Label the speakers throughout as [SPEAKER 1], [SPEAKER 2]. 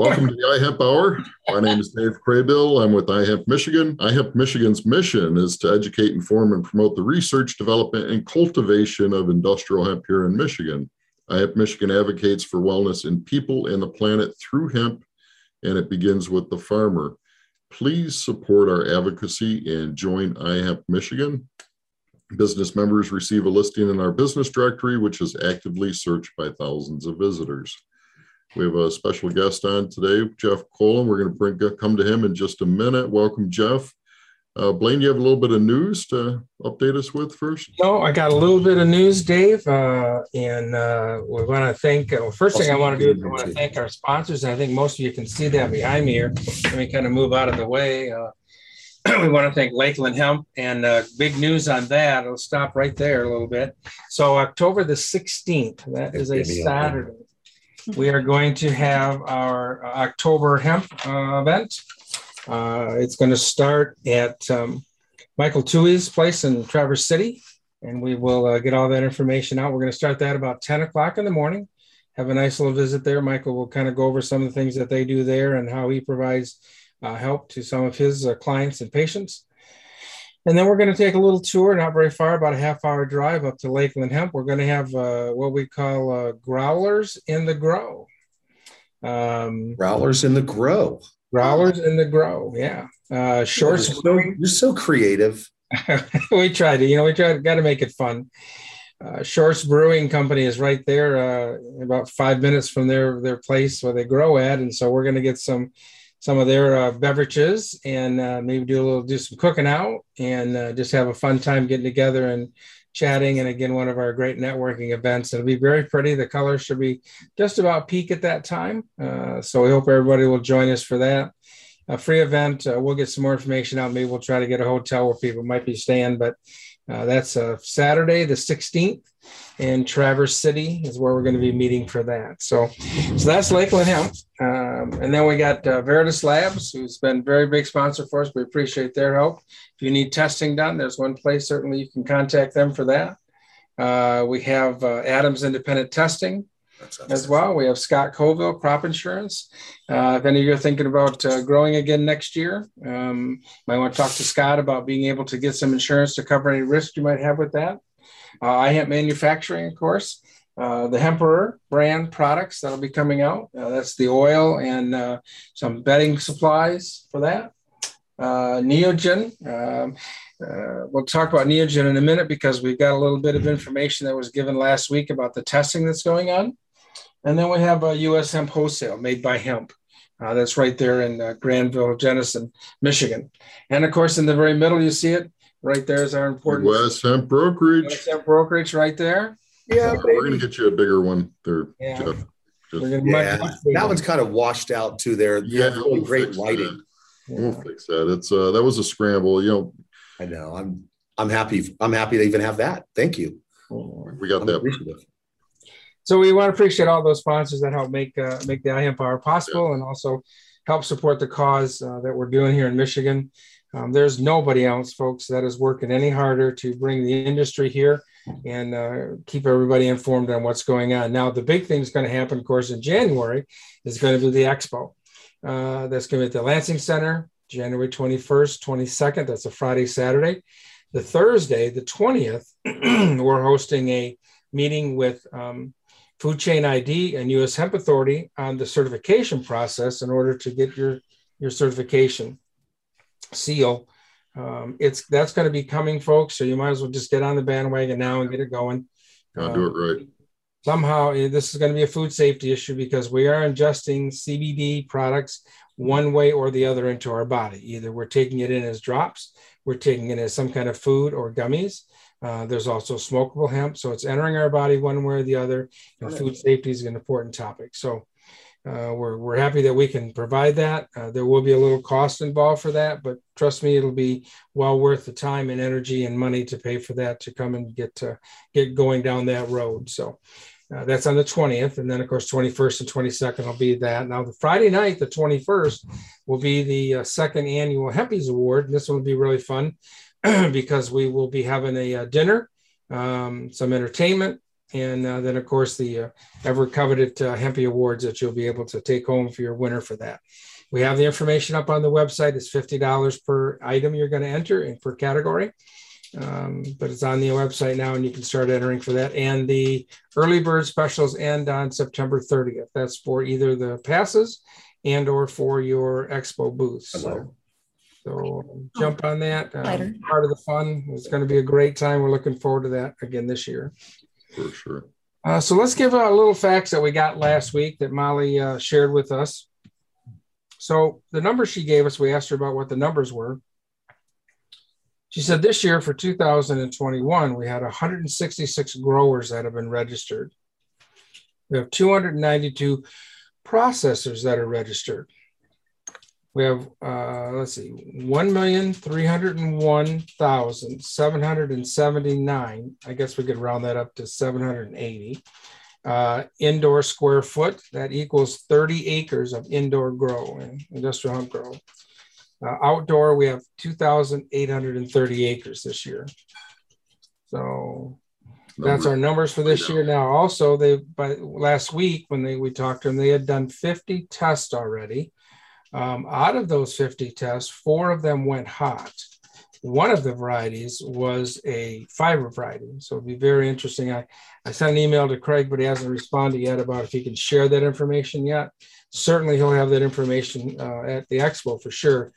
[SPEAKER 1] Welcome to the iHemp Hour. My name is Dave Crabill. I'm with iHemp Michigan. iHemp Michigan's mission is to educate, inform, and promote the research, development, and cultivation of industrial hemp here in Michigan. iHemp Michigan advocates for wellness in people and the planet through hemp, and it begins with the farmer. Please support our advocacy and join iHemp Michigan. Business members receive a listing in our business directory, which is actively searched by thousands of visitors. We have a special guest on today, Jeff Colin. We're going to bring come to him in just a minute. Welcome, Jeff. Uh, Blain, you have a little bit of news to update us with first?
[SPEAKER 2] No, I got a little bit of news, Dave. Uh, and uh, we want to thank, uh, first thing I want to do is I want to thank our sponsors. And I think most of you can see that behind me here. Let me kind of move out of the way. Uh, we want to thank Lakeland Hemp and uh, big news on that. I'll stop right there a little bit. So, October the 16th, that is a Saturday we are going to have our October hemp uh, event. Uh, it's going to start at um, Michael Tui's place in Traverse City, and we will uh, get all that information out. We're going to start that about 10 o'clock in the morning. Have a nice little visit there. Michael will kind of go over some of the things that they do there and how he provides uh, help to some of his uh, clients and patients. And then we're going to take a little tour, not very far, about a half hour drive up to Lakeland Hemp. We're going to have uh, what we call uh, growlers in the grow.
[SPEAKER 3] Um, growlers in the grow.
[SPEAKER 2] Growlers in the grow. Yeah. Uh, short.
[SPEAKER 3] You're so, you're so creative.
[SPEAKER 2] we tried to, you know, we tried, got to make it fun. Uh, Shorts Brewing Company is right there, uh, about five minutes from their their place where they grow at, and so we're going to get some some of their uh, beverages and uh, maybe do a little do some cooking out and uh, just have a fun time getting together and chatting and again one of our great networking events. It'll be very pretty. The colors should be just about peak at that time. Uh, so we hope everybody will join us for that a free event uh, we'll get some more information out maybe we'll try to get a hotel where people might be staying but uh, that's a saturday the 16th in Traverse City is where we're going to be meeting for that. So, so that's Lakeland Hemp. Um, and then we got uh, Veritas Labs, who's been very big sponsor for us. We appreciate their help. If you need testing done, there's one place certainly you can contact them for that. Uh, we have uh, Adams Independent Testing as well. We have Scott Colville Crop Insurance. Uh, if any of you are thinking about uh, growing again next year, um, might want to talk to Scott about being able to get some insurance to cover any risk you might have with that. Uh, iHemp Manufacturing, of course. Uh, the Hemperor brand products that'll be coming out. Uh, that's the oil and uh, some bedding supplies for that. Uh, Neogen. Um, uh, we'll talk about Neogen in a minute because we've got a little bit of information that was given last week about the testing that's going on. And then we have a U.S. Hemp Wholesale made by Hemp. Uh, that's right there in uh, Grandville, Jenison, Michigan. And of course, in the very middle, you see it Right there is our important
[SPEAKER 1] West Hemp Brokerage. West
[SPEAKER 2] Hemp Brokerage right there.
[SPEAKER 1] Yeah, we're gonna get you a bigger one there,
[SPEAKER 3] yeah. Jeff. Just, yeah, that one's kind of washed out too. There, yeah, really we'll great lighting.
[SPEAKER 1] We'll fix that. It's uh, that was a scramble. You know,
[SPEAKER 3] I know. I'm I'm happy. I'm happy to even have that. Thank you.
[SPEAKER 1] We got I'm that.
[SPEAKER 2] So we want to appreciate all those sponsors that help make uh, make the iHemp Hour possible, yeah. and also help support the cause uh, that we're doing here in Michigan. Um, there's nobody else, folks, that is working any harder to bring the industry here and uh, keep everybody informed on what's going on. Now, the big thing is going to happen, of course, in January is going to be the expo. Uh, that's going to be at the Lansing Center, January 21st, 22nd. That's a Friday, Saturday. The Thursday, the 20th, we're hosting a meeting with um, Food Chain ID and U.S. Hemp Authority on the certification process in order to get your, your certification seal. Um, it's that's going to be coming, folks. So you might as well just get on the bandwagon now and get it going.
[SPEAKER 1] I'll do it right. Um,
[SPEAKER 2] somehow, eh, this is going to be a food safety issue because we are ingesting CBD products one way or the other into our body. Either we're taking it in as drops, we're taking it as some kind of food or gummies. Uh, there's also smokable hemp, so it's entering our body one way or the other. And food safety is an important topic. So uh, we're, we're happy that we can provide that. Uh, there will be a little cost involved for that, but trust me, it'll be well worth the time and energy and money to pay for that to come and get to get going down that road. So uh, that's on the 20th. And then, of course, 21st and 22nd will be that. Now, the Friday night, the 21st, will be the uh, second annual Hempies Award. And this one will be really fun because we will be having a, a uh, dinner, um, some entertainment, And uh, then, of course, the uh, ever coveted uh, Hempy Awards that you'll be able to take home for your winner for that. We have the information up on the website. It's $50 per item you're going to enter and per category. Um, but it's on the website now and you can start entering for that. And the early bird specials end on September 30th. That's for either the passes and or for your expo booth. So, so jump on that. Uh, part of the fun. It's going to be a great time. We're looking forward to that again this year.
[SPEAKER 1] For sure.
[SPEAKER 2] Uh, so let's give a little facts that we got last week that Molly uh, shared with us. So the numbers she gave us, we asked her about what the numbers were. She said this year for 2021, we had 166 growers that have been registered. We have 292 processors that are registered. We have, uh, let's see, 1,301,779. I guess we could round that up to 780. Uh, indoor square foot, that equals 30 acres of indoor grow, industrial hemp grow. Uh, outdoor, we have 2,830 acres this year. So that's our numbers for this year. Now, also, they by last week when they we talked to them, they had done 50 tests already. Um, out of those 50 tests, four of them went hot. One of the varieties was a fiber variety. So it'd be very interesting. I, I sent an email to Craig, but he hasn't responded yet about if he can share that information yet certainly he'll have that information uh, at the expo for sure.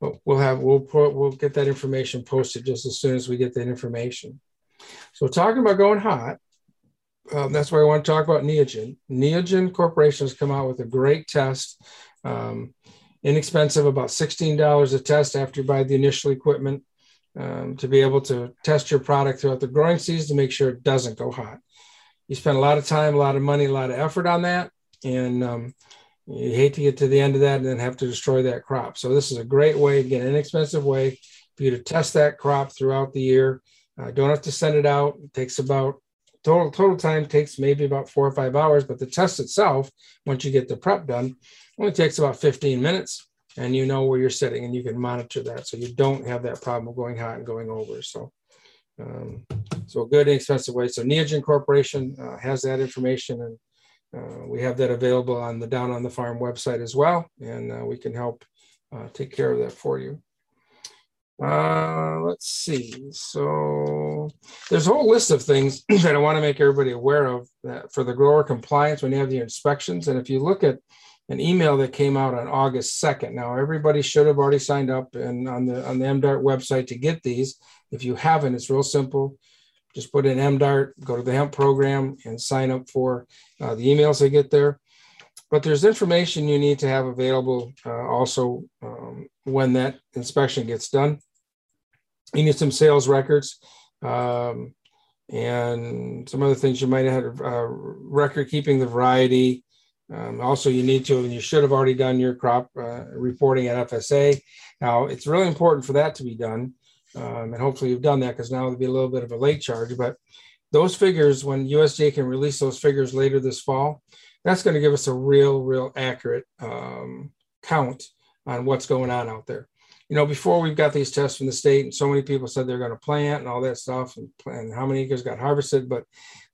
[SPEAKER 2] But we'll have we'll put we'll get that information posted just as soon as we get that information. So talking about going hot, um, that's why I want to talk about Neogen. Neogen Corporation has come out with a great test, um, inexpensive, about sixteen dollars a test after you buy the initial equipment um, to be able to test your product throughout the growing season to make sure it doesn't go hot. You spend a lot of time, a lot of money, a lot of effort on that, and um, you hate to get to the end of that and then have to destroy that crop. So this is a great way, again, inexpensive way for you to test that crop throughout the year. Uh, don't have to send it out. It takes about total total time takes maybe about four or five hours, but the test itself, once you get the prep done, only takes about 15 minutes, and you know where you're sitting, and you can monitor that, so you don't have that problem of going hot and going over. So, um, so a good inexpensive way. So Neogen Corporation uh, has that information, and uh, we have that available on the Down on the Farm website as well, and uh, we can help uh, take care of that for you. Uh, let's see. So there's a whole list of things that I want to make everybody aware of for the grower compliance when you have the inspections. And if you look at an email that came out on August 2nd, now everybody should have already signed up and on the on the MDARD website to get these. If you haven't, it's real simple just put in MDARD, go to the hemp program and sign up for uh, the emails they get there. But there's information you need to have available uh, also um, when that inspection gets done. You need some sales records um, and some other things you might have uh, record keeping the variety. Um, also, you need to, and you should have already done your crop uh, reporting at FSA. Now, it's really important for that to be done um, and hopefully you've done that because now it'll be a little bit of a late charge. But those figures, when USDA can release those figures later this fall, that's going to give us a real, real accurate um, count on what's going on out there. You know, before we've got these tests from the state, and so many people said they're going to plant and all that stuff, and, and how many acres got harvested. But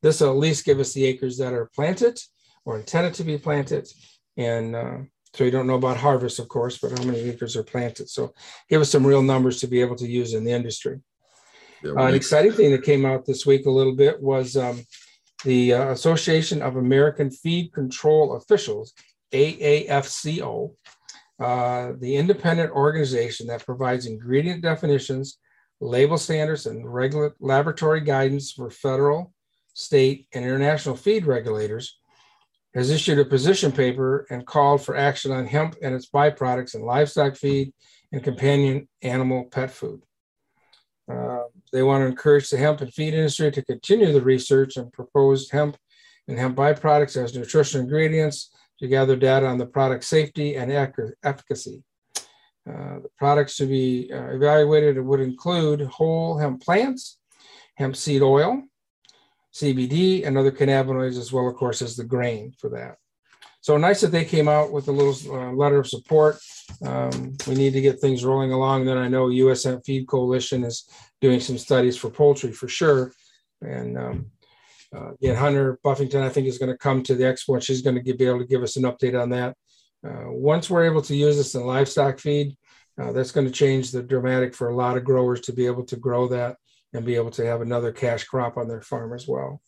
[SPEAKER 2] this will at least give us the acres that are planted or intended to be planted, and uh, so you don't know about harvest, of course, but how many acres are planted. So give us some real numbers to be able to use in the industry. Yeah, uh, an exciting thing that came out this week a little bit was um, the uh, Association of American Feed Control Officials, AAFCO, uh, the independent organization that provides ingredient definitions, label standards, and regular laboratory guidance for federal, state, and international feed regulators has issued a position paper and called for action on hemp and its byproducts in livestock feed and companion animal pet food. Uh, they want to encourage the hemp and feed industry to continue the research and proposed hemp and hemp byproducts as nutritional ingredients to gather data on the product safety and efficacy. Uh, the products to be uh, evaluated would include whole hemp plants, hemp seed oil, CBD and other cannabinoids, as well, of course, as the grain for that. So nice that they came out with a little uh, letter of support. Um, we need to get things rolling along. Then I know US Hemp Feed Coalition is doing some studies for poultry for sure. And um, Uh, again, Hunter Buffington, I think, is going to come to the expo and she's going to be able to give us an update on that. Uh, once we're able to use this in livestock feed, uh, that's going to change the dramatic for a lot of growers to be able to grow that and be able to have another cash crop on their farm as well.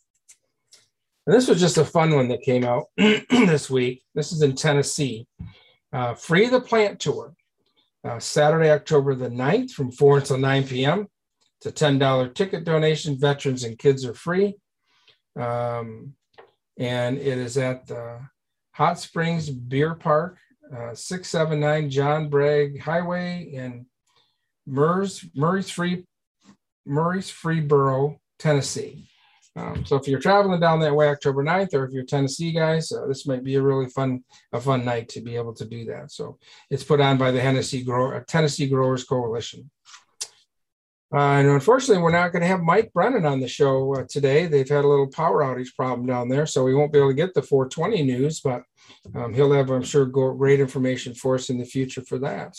[SPEAKER 2] And this was just a fun one that came out this week. This is in Tennessee. Uh, free the plant tour, uh, Saturday, October the 9th from 4 until 9 p.m. It's a $10 ticket donation. Veterans and kids are free. Um, and it is at the Hot Springs Beer Park, uh, 679 John Bragg Highway in Murray's Free, Murfreesboro, Tennessee. Um, so if you're traveling down that way October 9th, or if you're Tennessee guys, uh, this might be a really fun, a fun night to be able to do that. So it's put on by the Grow- Tennessee Growers Coalition. Uh, and unfortunately, we're not going to have Mike Brennan on the show uh, today. They've had a little power outage problem down there, so we won't be able to get the 420 news, but um, he'll have, I'm sure, great information for us in the future for that.